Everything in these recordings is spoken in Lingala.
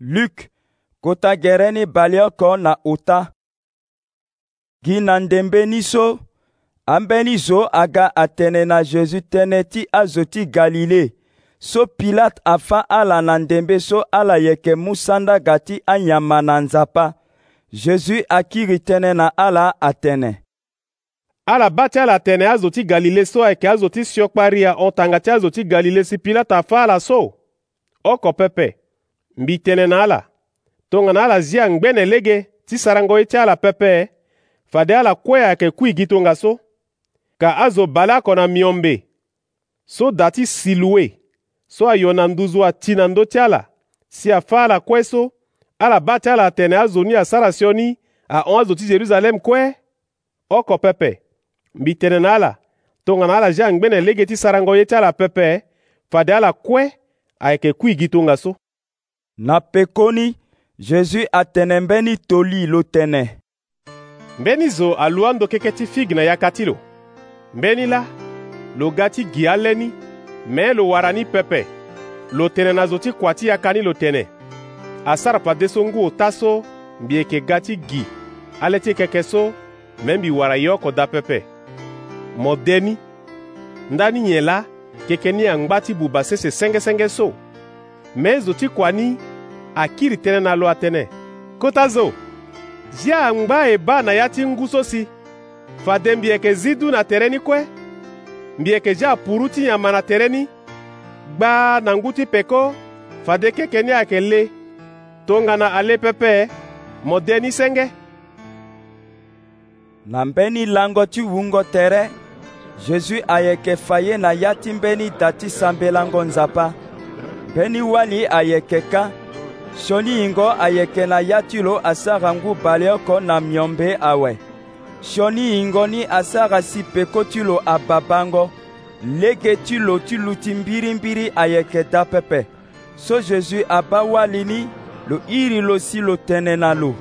luk kota gɛrɛ ni baliɔkɔ na uta gi na ndembeni so ambeni zo aga atene na zezu tënë ti azo ti galile so pilate afa ala na ndembe so ala yeke mu sandaga ti anyama na nzapa jésus akiri tënë na ala atene ala ba ti ala atene azo ti galile so ayeke azo ti siokpa ria ontanga ti azo ti galile si pilate afa ala so oko pepe mbi tënë na ala tongana ala zia ngbene lege ti sarango ye ti ala pëpe fade ala kue ayeke kui gi tongaso ka azo bale oko na miombe so da ti si lue so ayo na nduzu ati na ndö ti ala si afâ ala kue so ala ba ti ala atene azo ni asara sio ni ahon azo ti jérusalem kue oko pëpe mbi tënë na ala tongana ala zia ngbene lege ti sarango ye ti ala pëpe fade ala kue ayeke kui gi tongaso na pekoni jésus atene mbeni toli lo tënë mbeni zo alua ando keke ti figi na yaka ti lo mbeni la lo ga ti gi aleni me lo wara ni pepe lo tene na zo ti kua ti yaka ni lo tene asarapa de so nguo ta so mbi yeke ga ti gi ale ti keke so me mbi wara yoko da pepe mo deni ndani nyen la keke ni angba ti buba sese sengesenge so me zo ti kua ni akiri tënë na lo atënë kota zo zia ngba e ba na ya ti nguso si fa de mbieke zi du na tere ni kue mbieke zia puru ti yama na tere ni gbaa na ngu ti peko fa de keke ni ayeke le tongana ale pepe mo de ni senge na mbeni lango ti wungo tere jésus ayeke fa ye na ya ti mbeni da ti sambela ngonzapa mbeni wani ayeke ka sholihingo ayekela ya ti lo asara ngu bale oko na miombe awe sholihingo ni asara si peko ti lo ababango lege ti lo ti lu ti mbirimbiri ayeke da pepe so jésus abâ wali ni lo iri lo si lo tënë na lo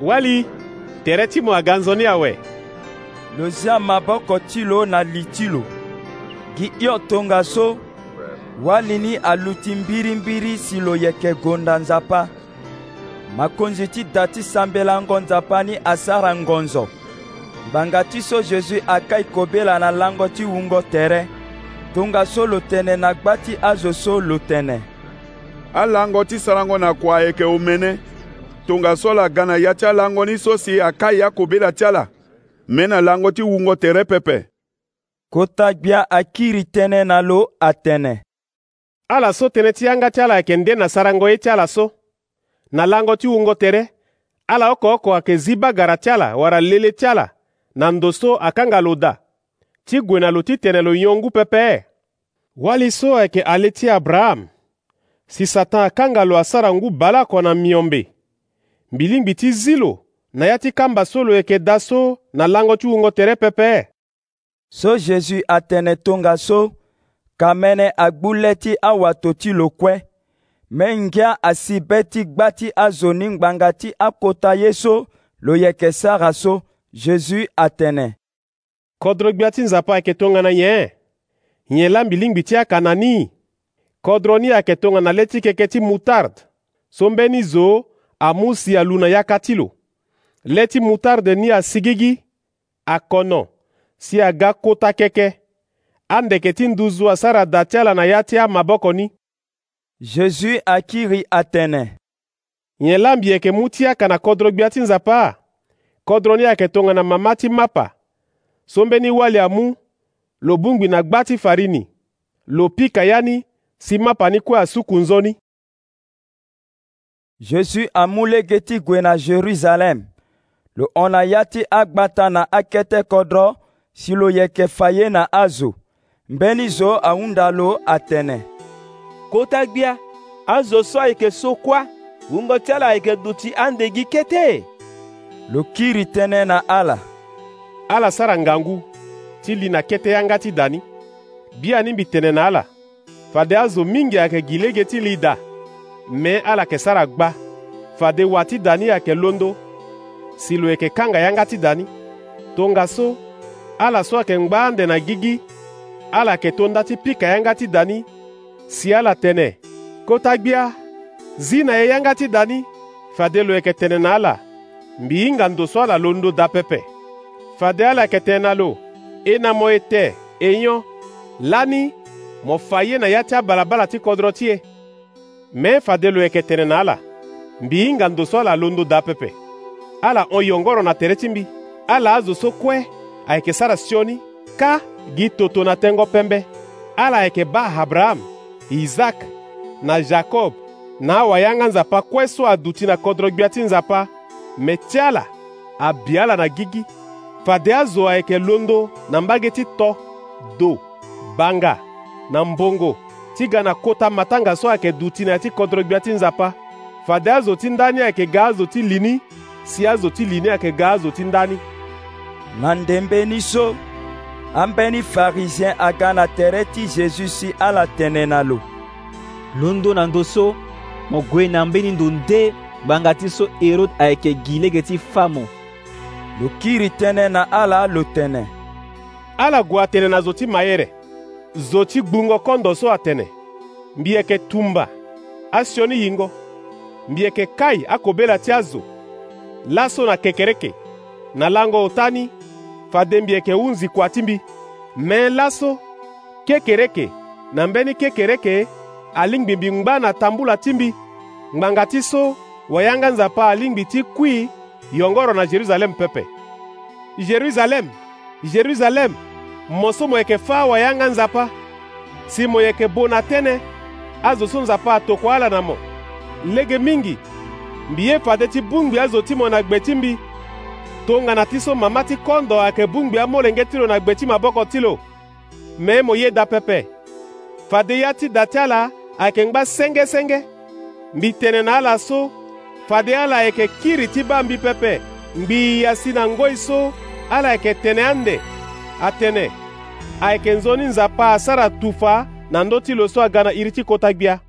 wali tere ti mo aga nzoni awe lo zia maboko ti lo na li ti lo gi hio tongaso walini aluti mbirimbiri si lo yeke gonda nzapa makonzi ti da ti sambelaango nzapa ni asara ngonzo ngbanga ti so jésus akai kobela na lango ti hungo tere tongaso lo tene na gba ti azo so lo tene alango ti sarango na kua ayeke omene tongaso la ga na ya ti alango ni so si akai akobela ti ala mê na lango ti hungo tere pepe kota gbia akiri tënë na lo atene ala so tene ti yanga ti ala yeke nde na sarango ye ti ala so na lango ti hungo tere ala oko oko ayeke zi bagara ti ala wara lele ti ala na ndo so akanga lo da ti gue na lo titene lo yongu pepe wali so ayeke ale ti abraham si satan akanga lo asara ngu bala oko na miombe mbilingbi ti zi lo na ya ti kamba so lo yeke da so na lango ti hungo tere pepe so jésus atene tongaso kamene agbulɛ ti awato ti lo kue mɛ ngia asibɛ ti gba ti azo ni ngbanga ti akota ye so lo yeke sara so jésus atene kodro gbia ti nzapa ayeke tongana nyen nyen lambi lingbi ti akana ni kodro ni ayeke tongana le ti keke ti mutarde so mbeni zo amu si alu na yaka ti lo le ti mutarde ni asigigi akono si aga kota keke andeke ti nduzu asara-da ti ala na ya ti amaboko ni jésus akiri atene nyen lambi yeke mu ti aka na kodro gbia ti nzapa a kodro ni ayeke tongana mama ti mapa so mbeni wali amu lo bungbi na gbâ ti fari ni lo pika ya ni si mapa ni kue asuku nzoni jésus amu lege ti gue na jérusalem lo hon na ya ti agbata na akete kodro si lo yeke fa ye na azo ngbɛli zo ahunda lo atene kota gbia azo so ayeke so kuâ hungo ti ala ayeke duti andegi kete lo kiri tënë na ala ala sara ngangu ti li na kete yanga ti da ni bia ni mbi tene na ala fade azo mingi ayeke gi lege ti li da me ala yeke sara gba fade wa ti da ni ayeke londo si lo yeke kanga yanga ti da ni tongaso ala so ayeke ngba ande na gigi ala yeke tongunda ti pika yanga ti da ni si ala tene kota gbia zi na ye yanga ti da ni fade lo yeke tene na ala mbi hinga ndo so ala lo ndö da pepe fade ala yeke tene na lo e na mo e tee e nyon lani mo fa ye na ya ti abalabala ti kodro ti e mê fade lo yeke tene na ala mbi hinga ndo so ala lo ndö da pepe ala hon yongoro na tere ti mbi ala azo so kue ayeke sara sioni ka gi toto na tengo pembe ala yeke ba abrahamu izaka na jakob na awayanga nzapa kue so adu ti na kodro gbia ti nzapa me ti ala abi ala na gigi fade azo ayeke londo na mbage ti to do banga na mbongo ti ga na kota matanga so ayeke duti na ya ti kodro gbia ti nzapa fade azo ti ndani ayeke ga azo ti lini si azo ti lini ayeke ga azo ti ndani na ndembe ni so ambeni farizien aga na tere ti jésus si ala tene na lo londo na ndö so mo gue na mbeni ndo nde gbanga ti so hérode ayeke gi lege ti fâ mo lo kiri tënë na ala lo tene ala gue atene na zo ti mayere zo ti gbungo kondo so atene mbi yeke tumba asio ni yingo mbi yeke kai akobela ti azo laso na kekereke na lango otani fa dembie yeke hunzi kua ti mbi me laso kekereke na mbeni kekereke alingbi mbi ngba na tambula ti mbi ngbanga ti so wayanga nzapa alingbi ti kui yongoro na jeruzalem pepe jeruzalem jeruzalem mo so mo yeke fâ wayanga nzapa si mo yeke bo na tënë azo so nzapa atokua ala na mo lege mingi mbi ye fade ti bungbi azo ti mo na gbe ti mbi tongana ti so mama ti kondo ayeke bungbi amolenge ti lo na gbe ti maboko ti lo me mo ye da pepe fade ya ti da ti ala ayeke ngba sengesenge mbi tene na ala so fade ala ayeke kiri ti ba mbi pepe ngbii ya si na ngoi so ala yeke tene ande atene ayeke nzoni nzapa asara tufa na ndö ti lo so aga na iri ti kota gbia